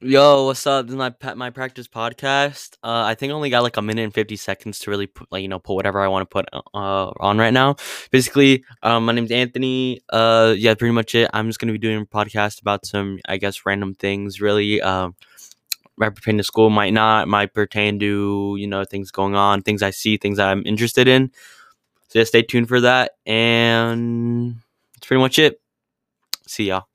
Yo, what's up? This is my my practice podcast. Uh, I think I only got like a minute and fifty seconds to really put like you know put whatever I want to put uh, uh on right now. Basically, um, my name's Anthony. Uh, yeah, pretty much it. I'm just gonna be doing a podcast about some I guess random things. Really, um, might pertain to school, might not, might pertain to you know things going on, things I see, things I'm interested in. So yeah, stay tuned for that, and that's pretty much it. See y'all.